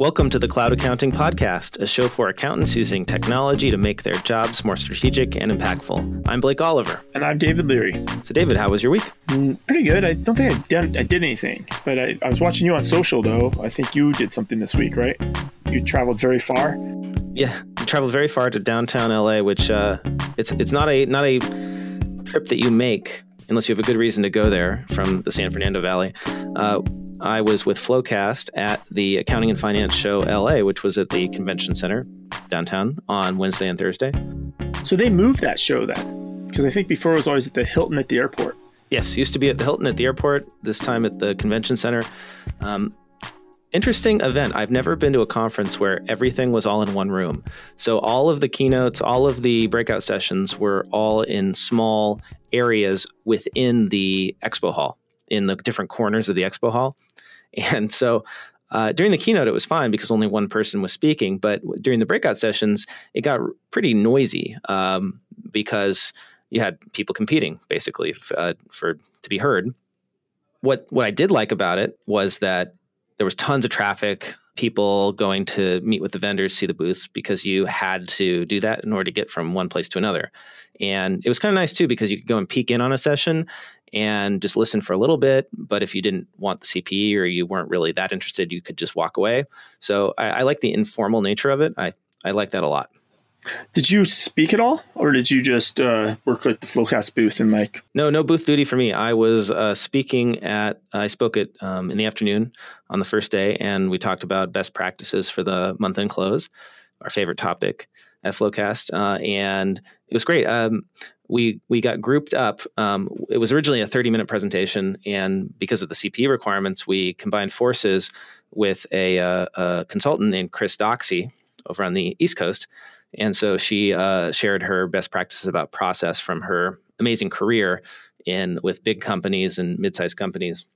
Welcome to the Cloud Accounting Podcast, a show for accountants using technology to make their jobs more strategic and impactful. I'm Blake Oliver. And I'm David Leary. So, David, how was your week? Mm, pretty good. I don't think I did, I did anything, but I, I was watching you on social, though. I think you did something this week, right? You traveled very far. Yeah, I traveled very far to downtown LA, which uh, it's it's not a not a trip that you make unless you have a good reason to go there from the San Fernando Valley. Uh, I was with Flowcast at the Accounting and Finance Show LA, which was at the Convention Center downtown on Wednesday and Thursday. So they moved that show then? Because I think before it was always at the Hilton at the airport. Yes, used to be at the Hilton at the airport, this time at the Convention Center. Um, interesting event. I've never been to a conference where everything was all in one room. So all of the keynotes, all of the breakout sessions were all in small areas within the expo hall, in the different corners of the expo hall. And so uh, during the keynote, it was fine because only one person was speaking. But during the breakout sessions, it got pretty noisy um, because you had people competing basically uh, for to be heard. What what I did like about it was that there was tons of traffic, people going to meet with the vendors, see the booths because you had to do that in order to get from one place to another. And it was kind of nice too because you could go and peek in on a session and just listen for a little bit. But if you didn't want the CPE or you weren't really that interested, you could just walk away. So I, I like the informal nature of it. I, I like that a lot. Did you speak at all, or did you just uh, work at the Flowcast booth and like? No, no booth duty for me. I was uh, speaking at. I spoke at um, in the afternoon on the first day, and we talked about best practices for the month end close, our favorite topic at Flowcast, uh, and it was great. Um, we we got grouped up. Um, it was originally a 30 minute presentation, and because of the CPE requirements, we combined forces with a, uh, a consultant named Chris Doxey over on the East Coast, and so she uh, shared her best practices about process from her amazing career in with big companies and mid sized companies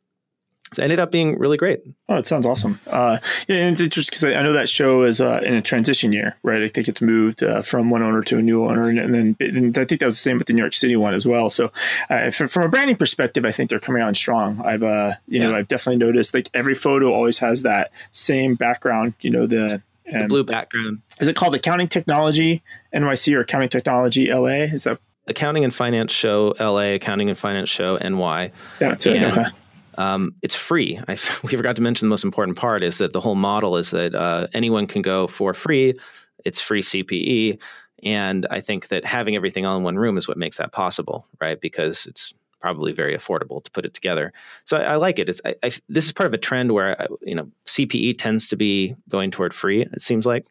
it ended up being really great. Oh, it sounds awesome. Uh, yeah, and it's interesting because I, I, know that show is uh, in a transition year, right? I think it's moved uh, from one owner to a new owner, and, and then and I think that was the same with the New York City one as well. So, uh, from, from, a branding perspective, I think they're coming on strong. I've uh, you yeah. know I've definitely noticed like every photo always has that same background. You know the the blue background. Is it called Accounting Technology NYC or Accounting Technology LA? Is that Accounting and Finance Show LA, Accounting and Finance Show NY? That's it. okay. Um, it's free. I, we forgot to mention the most important part is that the whole model is that uh, anyone can go for free. It's free CPE. And I think that having everything all in one room is what makes that possible, right? Because it's probably very affordable to put it together. So I, I like it. I, I, this is part of a trend where uh, you know CPE tends to be going toward free. It seems like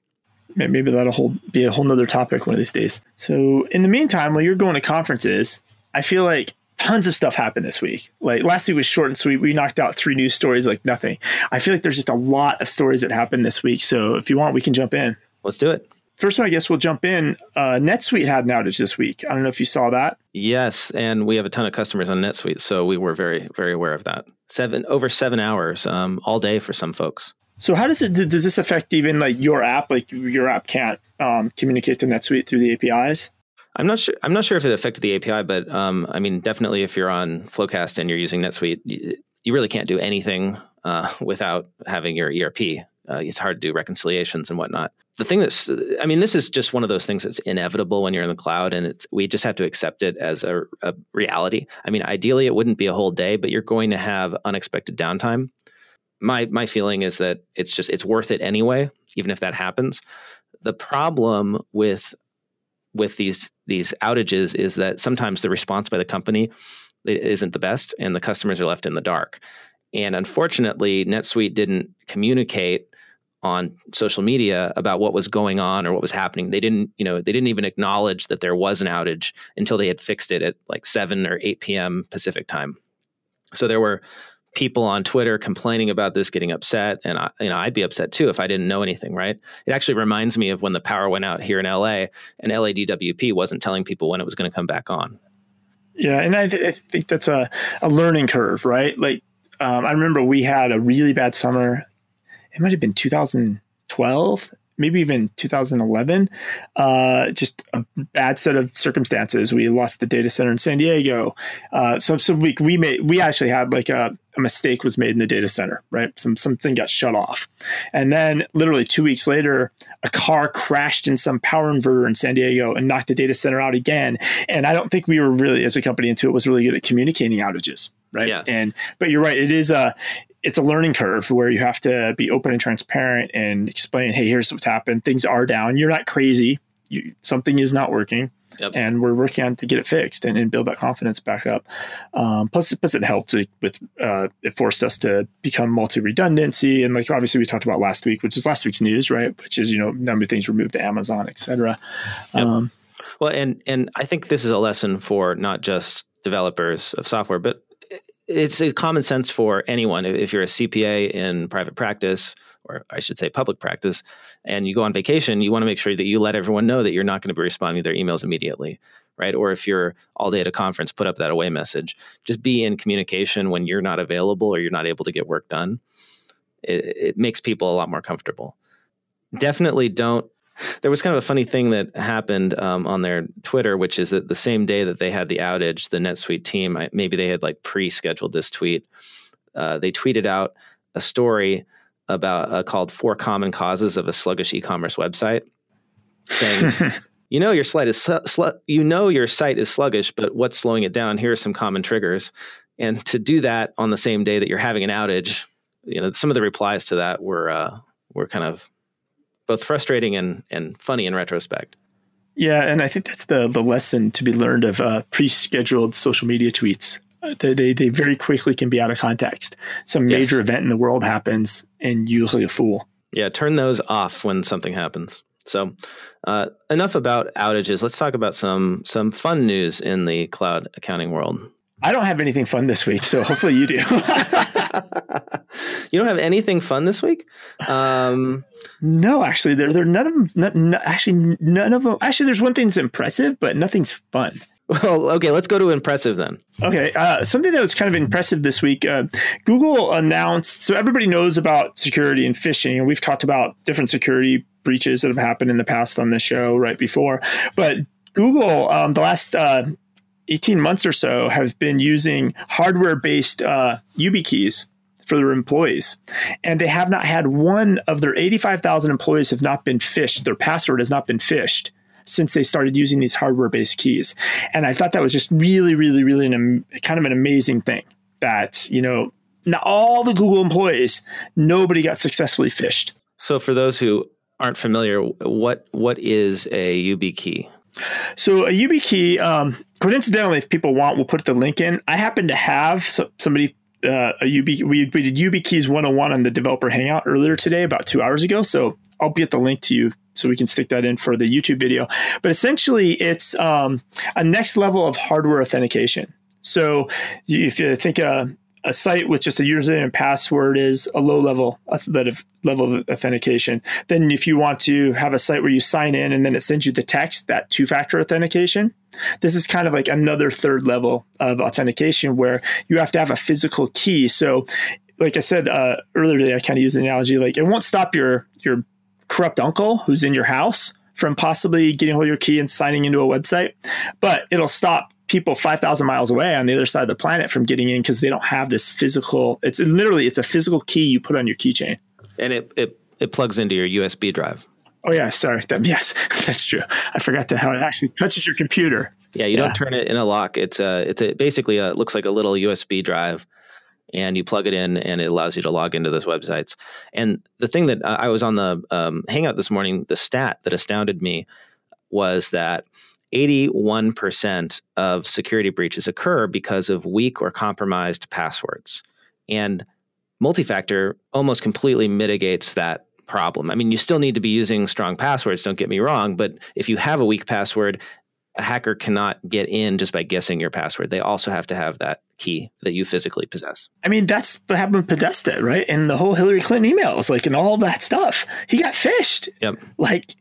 maybe that'll be a whole nother topic one of these days. So in the meantime, while you're going to conferences, I feel like tons of stuff happened this week. Like last week was short and sweet. We knocked out three news stories like nothing. I feel like there's just a lot of stories that happened this week. So if you want, we can jump in. Let's do it. First one, I guess we'll jump in. Uh, NetSuite had an outage this week. I don't know if you saw that. Yes, and we have a ton of customers on NetSuite, so we were very, very aware of that. Seven over seven hours, um, all day for some folks. So how does it does this affect even like your app? Like your app can't um, communicate to NetSuite through the APIs? I'm not sure. I'm not sure if it affected the API, but um, I mean, definitely if you're on Flowcast and you're using NetSuite, you, you really can't do anything uh, without having your ERP. Uh, it's hard to do reconciliations and whatnot. The thing that's, I mean, this is just one of those things that's inevitable when you're in the cloud, and it's we just have to accept it as a, a reality. I mean, ideally, it wouldn't be a whole day, but you're going to have unexpected downtime. My my feeling is that it's just it's worth it anyway, even if that happens. The problem with with these these outages is that sometimes the response by the company isn't the best and the customers are left in the dark. And unfortunately, NetSuite didn't communicate on social media about what was going on or what was happening. They didn't, you know, they didn't even acknowledge that there was an outage until they had fixed it at like 7 or 8 p.m. Pacific time. So there were people on Twitter complaining about this, getting upset, and I, you know I'd be upset too if I didn't know anything. Right? It actually reminds me of when the power went out here in LA, and LADWP wasn't telling people when it was going to come back on. Yeah, and I, th- I think that's a, a learning curve, right? Like um, I remember we had a really bad summer. It might have been 2012 maybe even 2011. Uh, just a bad set of circumstances. We lost the data center in San Diego. Uh, so so we we made we actually had like a, mistake was made in the data center, right? Some something got shut off, and then literally two weeks later, a car crashed in some power inverter in San Diego and knocked the data center out again. And I don't think we were really, as a company, Intuit was really good at communicating outages, right? Yeah. And but you're right, it is a it's a learning curve where you have to be open and transparent and explain, hey, here's what's happened. Things are down. You're not crazy. You, something is not working Yep. And we're working on to get it fixed and, and build that confidence back up. Um, plus, plus, it helped with uh, it forced us to become multi redundancy and like obviously we talked about last week, which is last week's news, right? Which is you know number of things were moved to Amazon, et cetera. Yep. Um, well, and and I think this is a lesson for not just developers of software, but it's a common sense for anyone. If you're a CPA in private practice or I should say public practice, and you go on vacation, you want to make sure that you let everyone know that you're not going to be responding to their emails immediately, right? Or if you're all day at a conference, put up that away message. Just be in communication when you're not available or you're not able to get work done. It, it makes people a lot more comfortable. Definitely don't. There was kind of a funny thing that happened um, on their Twitter, which is that the same day that they had the outage, the NetSuite team, maybe they had like pre-scheduled this tweet. Uh, they tweeted out a story about uh, called Four Common Causes of a Sluggish E-commerce Website, saying, you know your site is sl- you know your site is sluggish, but what's slowing it down? Here are some common triggers, and to do that on the same day that you're having an outage, you know some of the replies to that were uh, were kind of both frustrating and and funny in retrospect. Yeah, and I think that's the the lesson to be learned of uh, pre-scheduled social media tweets they, they, they very quickly can be out of context. Some major yes. event in the world happens and you look like a fool. Yeah, turn those off when something happens. So, uh, enough about outages. Let's talk about some some fun news in the cloud accounting world. I don't have anything fun this week, so hopefully you do. you don't have anything fun this week? Um, no, actually, there there none of them. Not, actually, none of them. Actually, there's one thing that's impressive, but nothing's fun. Well, okay, let's go to impressive then. Okay, uh, something that was kind of impressive this week. Uh, Google announced, so everybody knows about security and phishing, and we've talked about different security breaches that have happened in the past on this show right before. But Google, um, the last uh, 18 months or so, have been using hardware based uh, YubiKeys for their employees. And they have not had one of their 85,000 employees have not been phished. Their password has not been phished since they started using these hardware based keys. And I thought that was just really, really, really an, kind of an amazing thing that, you know, not all the Google employees, nobody got successfully phished. So for those who aren't familiar, what what is a YubiKey? So a YubiKey, um, coincidentally, if people want, we'll put the link in. I happen to have so, somebody uh, a UB, we, we did YubiKeys 101 on the developer hangout earlier today, about two hours ago. So I'll get the link to you so we can stick that in for the YouTube video. But essentially, it's um, a next level of hardware authentication. So if you think a, a site with just a username and password is a low level level of authentication, then if you want to have a site where you sign in and then it sends you the text, that two factor authentication, this is kind of like another third level of authentication where you have to have a physical key. So like I said uh, earlier today, I kind of use the analogy like it won't stop your your corrupt uncle who's in your house from possibly getting hold of your key and signing into a website, but it'll stop people 5000 miles away on the other side of the planet from getting in because they don't have this physical it's literally it's a physical key you put on your keychain. And it, it it plugs into your usb drive. Oh yeah sorry that, yes that's true. I forgot to how it actually touches your computer. Yeah you yeah. don't turn it in a lock. It's a it's a basically a, it looks like a little usb drive and you plug it in and it allows you to log into those websites. And the thing that I was on the um, Hangout this morning, the stat that astounded me was that 81% of security breaches occur because of weak or compromised passwords. And multi-factor almost completely mitigates that problem. I mean, you still need to be using strong passwords, don't get me wrong, but if you have a weak password, a hacker cannot get in just by guessing your password. They also have to have that key that you physically possess. I mean, that's what happened with Podesta, right? And the whole Hillary Clinton emails, like, and all that stuff. He got phished. Yep. Like,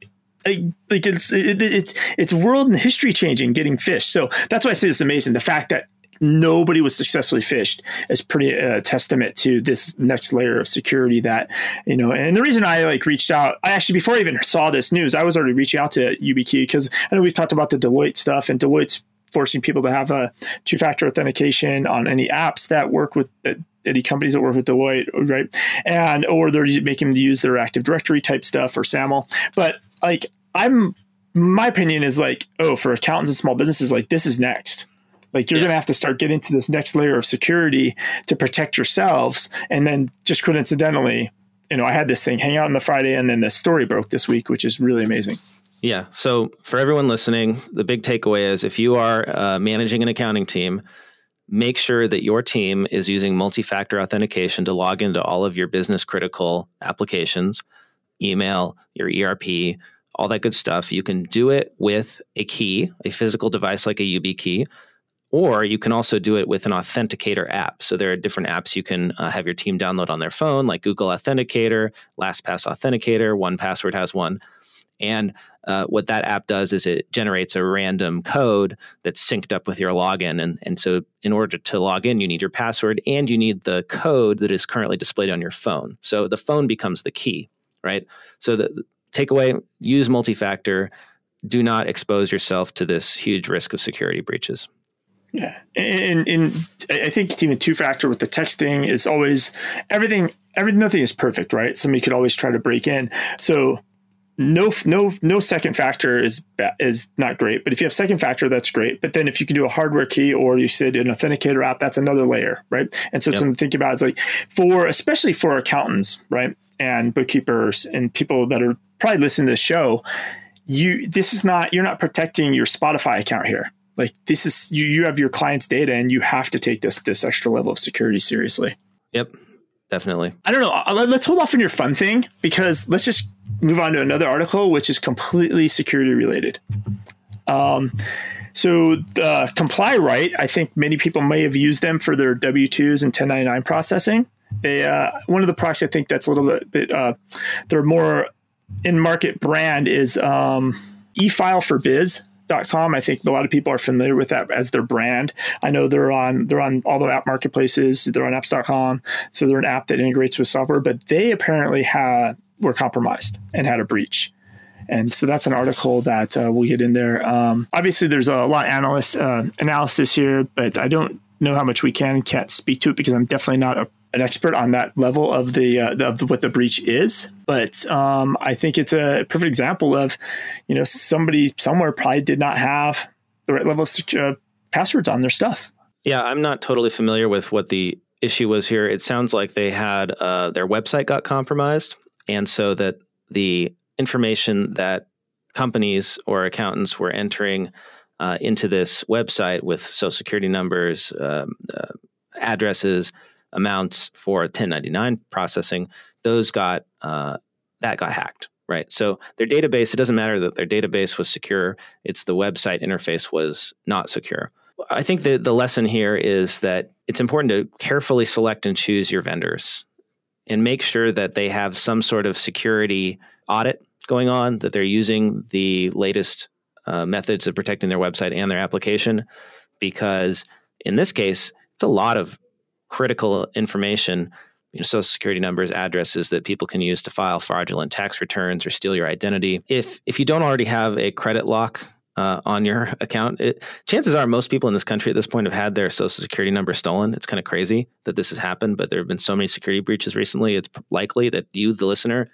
like it's it, it's it's world and history changing getting phished. So that's why I say it's amazing. The fact that nobody was successfully phished is pretty uh, testament to this next layer of security that you know and the reason i like reached out i actually before i even saw this news i was already reaching out to YubiKey because i know we've talked about the deloitte stuff and deloitte's forcing people to have a two-factor authentication on any apps that work with that any companies that work with Deloitte, right? And or they're making them use their Active Directory type stuff or SAML. But like I'm, my opinion is like, oh, for accountants and small businesses, like this is next. Like you're yes. going to have to start getting to this next layer of security to protect yourselves, and then just coincidentally, you know, I had this thing hang out on the Friday, and then the story broke this week, which is really amazing. Yeah. So for everyone listening, the big takeaway is if you are uh, managing an accounting team, make sure that your team is using multi-factor authentication to log into all of your business critical applications, email, your ERP, all that good stuff. You can do it with a key, a physical device like a YubiKey, or you can also do it with an authenticator app. So there are different apps you can uh, have your team download on their phone, like Google Authenticator, LastPass Authenticator, 1Password has one. And uh, what that app does is it generates a random code that's synced up with your login. And, and so, in order to log in, you need your password and you need the code that is currently displayed on your phone. So the phone becomes the key, right? So the takeaway use multi factor. Do not expose yourself to this huge risk of security breaches. Yeah, and, and I think even two factor with the texting is always everything. Everything, nothing is perfect, right? Somebody could always try to break in. So no, no, no second factor is is not great. But if you have second factor, that's great. But then if you can do a hardware key or you said an authenticator app, that's another layer, right? And so yep. something to think about is like for especially for accountants, right, and bookkeepers and people that are probably listening to the show. You, this is not you're not protecting your Spotify account here like this is you you have your client's data and you have to take this this extra level of security seriously yep definitely i don't know uh, let's hold off on your fun thing because let's just move on to another article which is completely security related. Um, so the ComplyRight i think many people may have used them for their w2s and 1099 processing. They uh, one of the products i think that's a little bit, bit uh, they're more in market brand is um, e-file for biz I think a lot of people are familiar with that as their brand. I know they're on they're on all the app marketplaces. They're on apps.com. So they're an app that integrates with software, but they apparently had were compromised and had a breach. And so that's an article that uh, we'll get in there. Um, obviously, there's a lot of analyst uh, analysis here, but I don't know how much we can can't speak to it because I'm definitely not a an expert on that level of the, uh, the of the, what the breach is, but um, I think it's a perfect example of, you know, somebody somewhere probably did not have the right level of uh, passwords on their stuff. Yeah, I'm not totally familiar with what the issue was here. It sounds like they had uh, their website got compromised, and so that the information that companies or accountants were entering uh, into this website with social security numbers, um, uh, addresses amounts for 1099 processing, those got uh, that got hacked. Right. So their database, it doesn't matter that their database was secure, it's the website interface was not secure. I think that the lesson here is that it's important to carefully select and choose your vendors and make sure that they have some sort of security audit going on, that they're using the latest uh, methods of protecting their website and their application. Because in this case, it's a lot of critical information, you know, social security numbers, addresses that people can use to file fraudulent tax returns or steal your identity. If if you don't already have a credit lock uh, on your account, it, chances are most people in this country at this point have had their social security number stolen. It's kind of crazy that this has happened, but there have been so many security breaches recently. It's likely that you, the listener,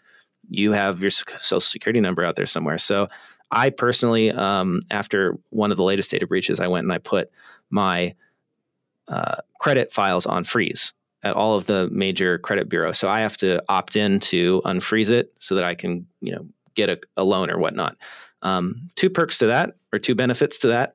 you have your social security number out there somewhere. So I personally, um, after one of the latest data breaches, I went and I put my uh, credit files on freeze at all of the major credit bureaus. So I have to opt in to unfreeze it so that I can, you know, get a, a loan or whatnot. Um, two perks to that, or two benefits to that.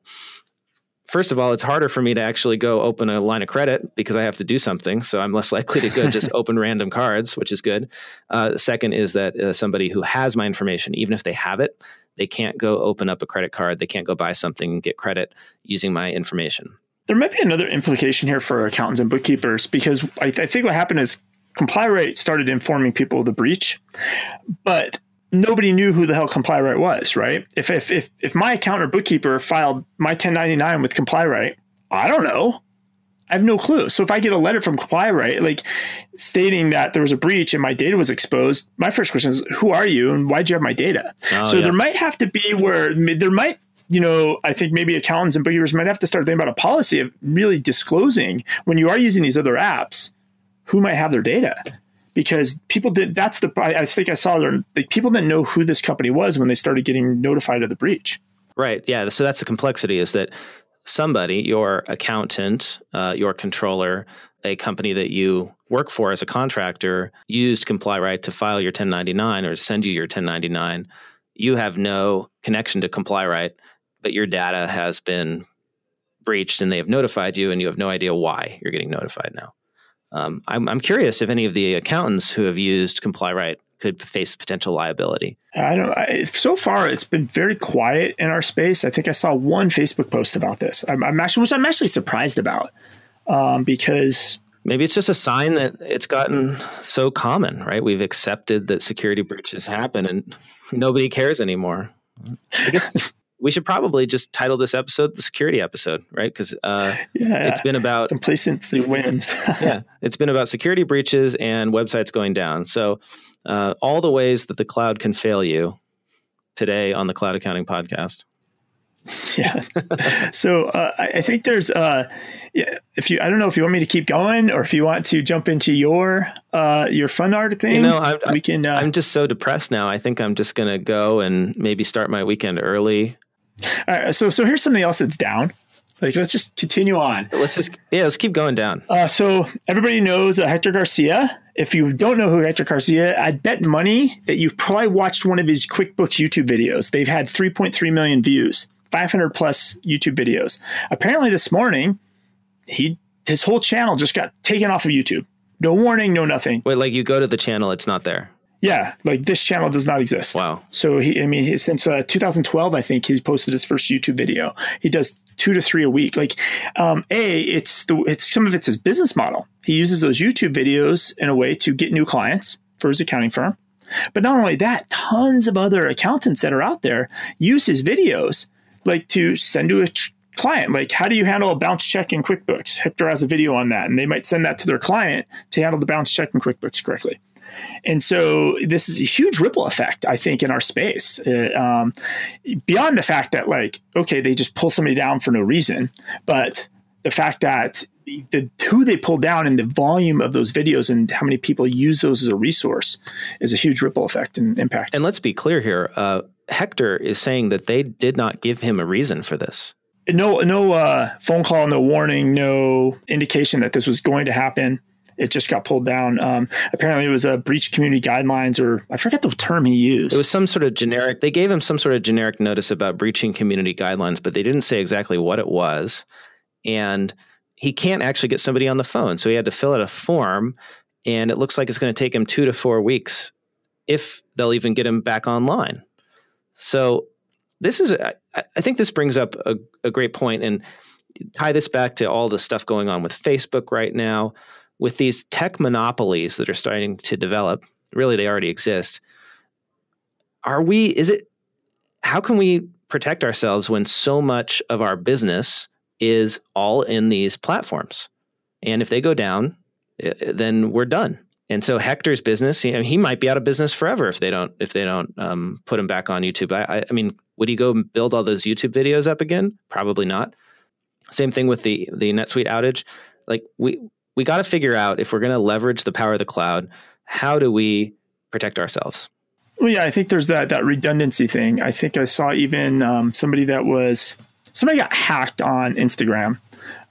First of all, it's harder for me to actually go open a line of credit because I have to do something. So I'm less likely to go just open random cards, which is good. Uh, second is that uh, somebody who has my information, even if they have it, they can't go open up a credit card. They can't go buy something and get credit using my information. There might be another implication here for accountants and bookkeepers because I, I think what happened is ComplyRight started informing people of the breach, but nobody knew who the hell ComplyRight was, right? If, if, if, if my accountant or bookkeeper filed my 1099 with ComplyRight, I don't know. I have no clue. So if I get a letter from ComplyRight, like stating that there was a breach and my data was exposed, my first question is, who are you and why'd you have my data? Oh, so yeah. there might have to be where there might you know, I think maybe accountants and bookkeepers might have to start thinking about a policy of really disclosing when you are using these other apps who might have their data because people did that's the i think i saw there like people didn't know who this company was when they started getting notified of the breach right yeah so that's the complexity is that somebody your accountant uh, your controller a company that you work for as a contractor used ComplyRight to file your 1099 or send you your 1099 you have no connection to ComplyRight? But your data has been breached and they have notified you and you have no idea why you're getting notified now. Um, I'm, I'm curious if any of the accountants who have used ComplyRight could face potential liability. I don't. I, so far, it's been very quiet in our space. I think I saw one Facebook post about this. I'm, I'm actually, which I'm actually surprised about, um, because maybe it's just a sign that it's gotten so common. Right? We've accepted that security breaches happen, and nobody cares anymore. I guess we should probably just title this episode the security episode, right? Because uh, yeah, it's been about complacency wins. yeah, it's been about security breaches and websites going down. So uh, all the ways that the cloud can fail you today on the Cloud Accounting Podcast. yeah. so uh, I, think there's, uh, if you, I don't know if you want me to keep going or if you want to jump into your, uh, your fun art thing. You know, I'm, we can. Uh, I'm just so depressed now. I think I'm just gonna go and maybe start my weekend early. All right. So, so here's something else that's down. Like, let's just continue on. Let's just, yeah, let's keep going down. Uh, so everybody knows uh, Hector Garcia. If you don't know who Hector Garcia, I'd bet money that you've probably watched one of his QuickBooks YouTube videos. They've had 3.3 million views, 500 plus YouTube videos. Apparently, this morning, he his whole channel just got taken off of YouTube. No warning, no nothing. Wait, like you go to the channel, it's not there. Yeah, like this channel does not exist. Wow. So he, I mean, he, since uh, 2012, I think he posted his first YouTube video. He does two to three a week. Like, um, a, it's the it's some of it's his business model. He uses those YouTube videos in a way to get new clients for his accounting firm. But not only that, tons of other accountants that are out there use his videos like to send to a client like how do you handle a bounce check in quickbooks hector has a video on that and they might send that to their client to handle the bounce check in quickbooks correctly and so this is a huge ripple effect, I think, in our space. Uh, um, beyond the fact that, like, okay, they just pull somebody down for no reason, but the fact that the, the, who they pull down and the volume of those videos and how many people use those as a resource is a huge ripple effect and impact. And let's be clear here. Uh, Hector is saying that they did not give him a reason for this. No, no uh, phone call, no warning, no indication that this was going to happen it just got pulled down. Um, apparently, it was a breach community guidelines, or I forget the term he used. It was some sort of generic. They gave him some sort of generic notice about breaching community guidelines, but they didn't say exactly what it was. And he can't actually get somebody on the phone, so he had to fill out a form. And it looks like it's going to take him two to four weeks, if they'll even get him back online. So this is, I, I think, this brings up a, a great point, and tie this back to all the stuff going on with Facebook right now with these tech monopolies that are starting to develop, really they already exist. Are we, is it, how can we protect ourselves when so much of our business is all in these platforms? And if they go down, then we're done. And so Hector's business, he, he might be out of business forever if they don't if they don't um, put him back on YouTube. I, I mean, would he go build all those YouTube videos up again? Probably not. Same thing with the the NetSuite outage. Like we we got to figure out if we're going to leverage the power of the cloud, how do we protect ourselves? Well, yeah, I think there's that that redundancy thing. I think I saw even um, somebody that was somebody got hacked on Instagram.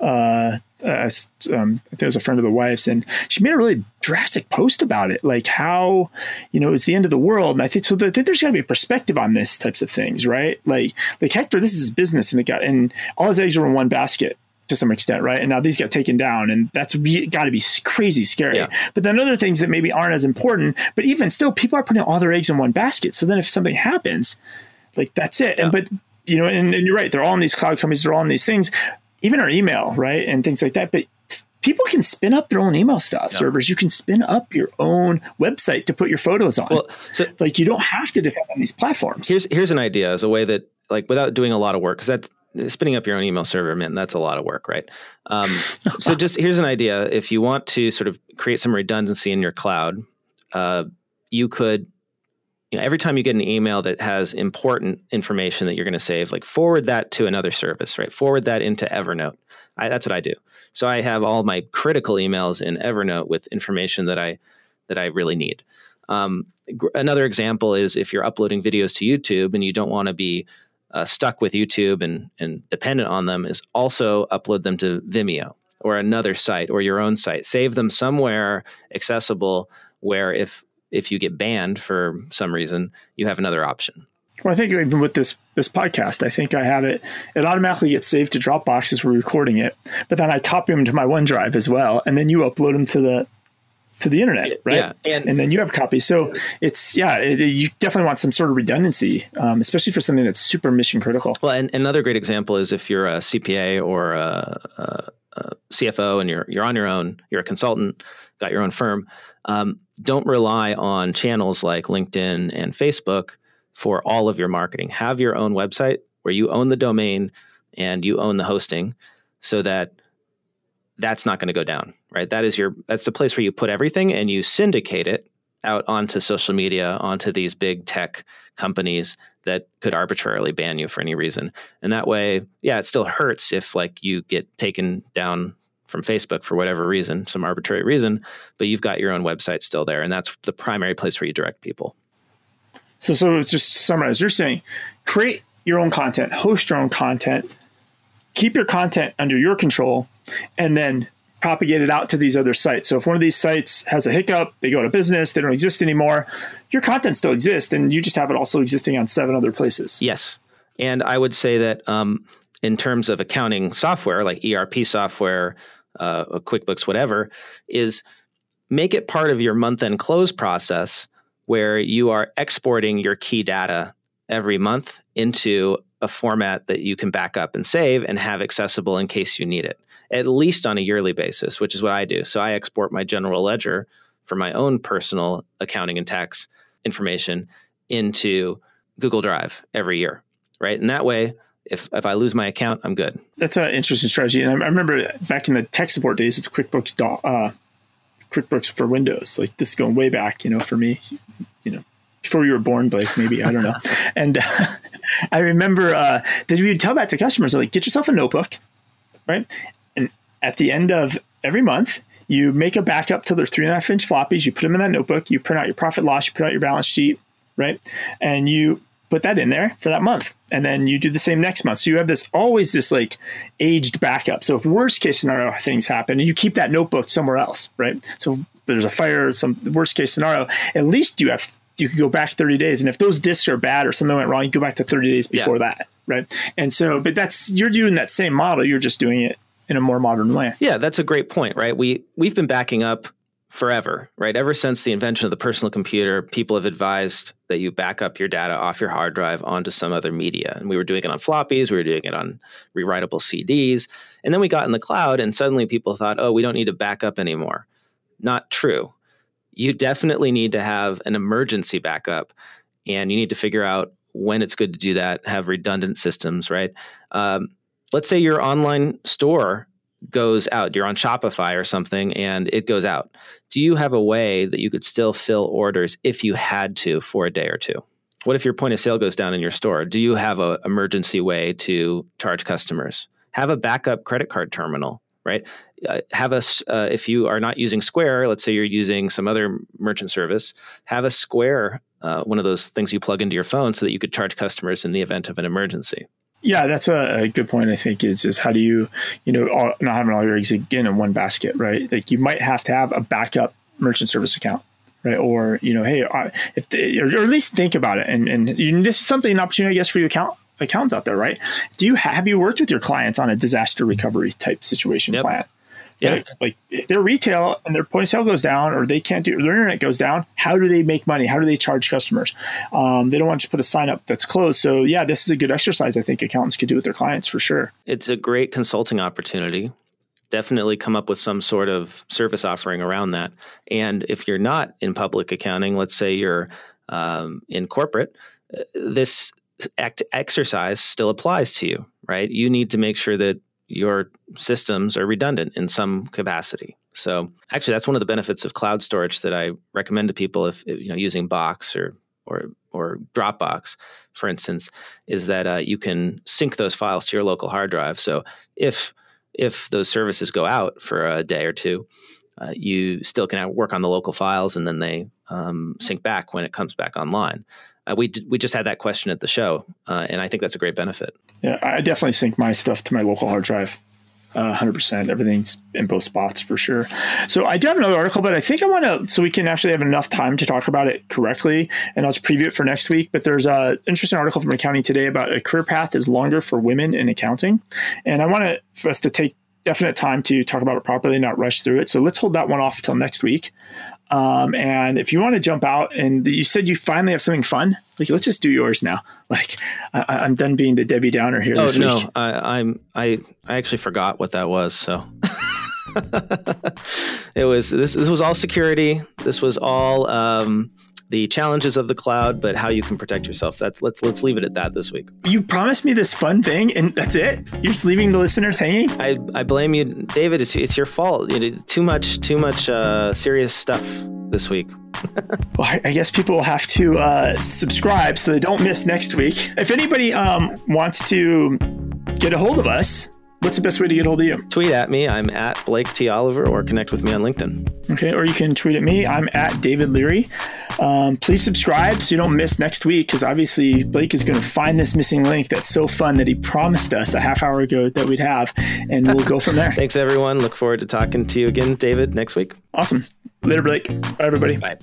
Uh, uh, um, I think it was a friend of the wife's, and she made a really drastic post about it, like how you know it's the end of the world. And I think so. I think there's got to be a perspective on this types of things, right? Like, like Hector, this is business, and it got and all his eggs are in one basket to some extent, right? And now these got taken down, and that's re- got to be crazy scary. Yeah. But then other things that maybe aren't as important, but even still, people are putting all their eggs in one basket. So then if something happens, like that's it. Yeah. And but you know, and, and, you're right, they're all in these cloud companies, they're all in these things, even our email, right, and things like that. But people can spin up their own email stuff yeah. servers. You can spin up your own website to put your photos on. Well, so like you don't have to depend on these platforms. Here's here's an idea as a way that like without doing a lot of work because that's spinning up your own email server, man, that's a lot of work, right? Um, so just here's an idea. If you want to sort of create some redundancy in your cloud, uh, you could you know, every time you get an email that has important information that you're going to save, like forward that to another service, right? Forward that into Evernote. I, that's what I do. So I have all my critical emails in Evernote with information that I that I really need. Um, gr- another example is if you're uploading videos to YouTube and you don't want to be uh, stuck with YouTube and and dependent on them, is also upload them to Vimeo or another site or your own site. Save them somewhere accessible where if if you get banned for some reason, you have another option. Well, I think even with this this podcast, I think I have it. It automatically gets saved to Dropbox as we're recording it, but then I copy them to my OneDrive as well, and then you upload them to the to the internet, right? Yeah, and, and then you have copies. So it's yeah, it, you definitely want some sort of redundancy, um, especially for something that's super mission critical. Well, and another great example is if you're a CPA or a, a, a CFO and you're you're on your own, you're a consultant, got your own firm. Um, don't rely on channels like LinkedIn and Facebook for all of your marketing. Have your own website where you own the domain and you own the hosting so that that's not going to go down, right? That is your that's the place where you put everything and you syndicate it out onto social media, onto these big tech companies that could arbitrarily ban you for any reason. And that way, yeah, it still hurts if like you get taken down from Facebook for whatever reason, some arbitrary reason, but you've got your own website still there. And that's the primary place where you direct people. So, so just to summarize, you're saying create your own content, host your own content, keep your content under your control, and then propagate it out to these other sites. So if one of these sites has a hiccup, they go out of business, they don't exist anymore, your content still exists, and you just have it also existing on seven other places. Yes. And I would say that um, in terms of accounting software, like ERP software, uh, QuickBooks, whatever, is make it part of your month end close process where you are exporting your key data every month into a format that you can back up and save and have accessible in case you need it, at least on a yearly basis, which is what I do. So I export my general ledger for my own personal accounting and tax information into Google Drive every year, right? And that way, if if I lose my account, I'm good. That's an interesting strategy. And I, I remember back in the tech support days with QuickBooks, uh, QuickBooks for Windows. Like this is going way back, you know, for me, you know, before you were born, Blake, maybe I don't know. and uh, I remember uh, that we would tell that to customers, like, get yourself a notebook, right? And at the end of every month, you make a backup to their three and a half inch floppies. You put them in that notebook. You print out your profit loss. You print out your balance sheet, right? And you put that in there for that month and then you do the same next month so you have this always this like aged backup so if worst case scenario things happen you keep that notebook somewhere else right so there's a fire some worst case scenario at least you have you could go back 30 days and if those discs are bad or something went wrong you go back to 30 days before yeah. that right and so but that's you're doing that same model you're just doing it in a more modern way yeah that's a great point right we we've been backing up forever, right? Ever since the invention of the personal computer, people have advised that you back up your data off your hard drive onto some other media. And we were doing it on floppies, we were doing it on rewritable CDs. And then we got in the cloud, and suddenly people thought, oh, we don't need to back up anymore. Not true. You definitely need to have an emergency backup, and you need to figure out when it's good to do that, have redundant systems, right? Um, let's say your online store goes out, you're on Shopify or something, and it goes out. Do you have a way that you could still fill orders if you had to for a day or two? What if your point of sale goes down in your store? Do you have an emergency way to charge customers? Have a backup credit card terminal, right? Uh, have a uh, if you are not using Square, let's say you're using some other merchant service, have a Square uh, one of those things you plug into your phone so that you could charge customers in the event of an emergency. Yeah, that's a, a, good point. I think is is how do you you know all, not having all your eggs again in one basket, right? Like you might have to have a backup merchant service account, right? Or you know, hey, if they, or, at least think about it. And and this is something an opportunity, I guess, for you account accountants out there, right? Do you have you worked with your clients on a disaster recovery type situation yep. plan? Yeah. Right? Like if their retail and their point of sale goes down or they can't do their internet goes down, how do they make money? How do they charge customers? Um, they don't want to put a sign up that's closed. So yeah, this is a good exercise I think accountants could do with their clients for sure. It's a great consulting opportunity. Definitely come up with some sort of service offering around that. And if you're not in public accounting, let's say you're um, in corporate, uh, this act exercise still applies to you, right? You need to make sure that your systems are redundant in some capacity. So actually that's one of the benefits of cloud storage that I recommend to people if you know using Box or or or Dropbox, for instance, is that uh, you can sync those files to your local hard drive. So if if those services go out for a day or two, uh, you still can work on the local files, and then they um, sync back when it comes back online. Uh, we d- we just had that question at the show, uh, and I think that's a great benefit. Yeah, I definitely sync my stuff to my local hard drive uh, 100%. Everything's in both spots for sure. So I do have another article, but I think I want to, so we can actually have enough time to talk about it correctly, and I'll just preview it for next week. But there's an interesting article from Accounting Today about a career path is longer for women in accounting. And I want for us to take definite time to talk about it properly, not rush through it. So let's hold that one off until next week. Um, and if you want to jump out and you said you finally have something fun, like let's just do yours now. Like I, am done being the Debbie Downer here. Oh no, week. I, I'm I I actually forgot what that was. So it was this. This was all security. This was all um, the challenges of the cloud, but how you can protect yourself. That's let's let's leave it at that this week. You promised me this fun thing, and that's it. You're just leaving the listeners hanging. I, I blame you, David. It's, it's your fault. You did too much too much uh, serious stuff this week. well, I guess people will have to uh, subscribe so they don't miss next week. If anybody um, wants to get a hold of us, What's the best way to get hold of you? Tweet at me. I'm at Blake T. Oliver or connect with me on LinkedIn. Okay, or you can tweet at me. I'm at David Leary. Um, please subscribe so you don't miss next week because obviously Blake is going to find this missing link that's so fun that he promised us a half hour ago that we'd have, and we'll go from there. Thanks, everyone. Look forward to talking to you again, David, next week. Awesome. Later, Blake. Bye, everybody. Bye.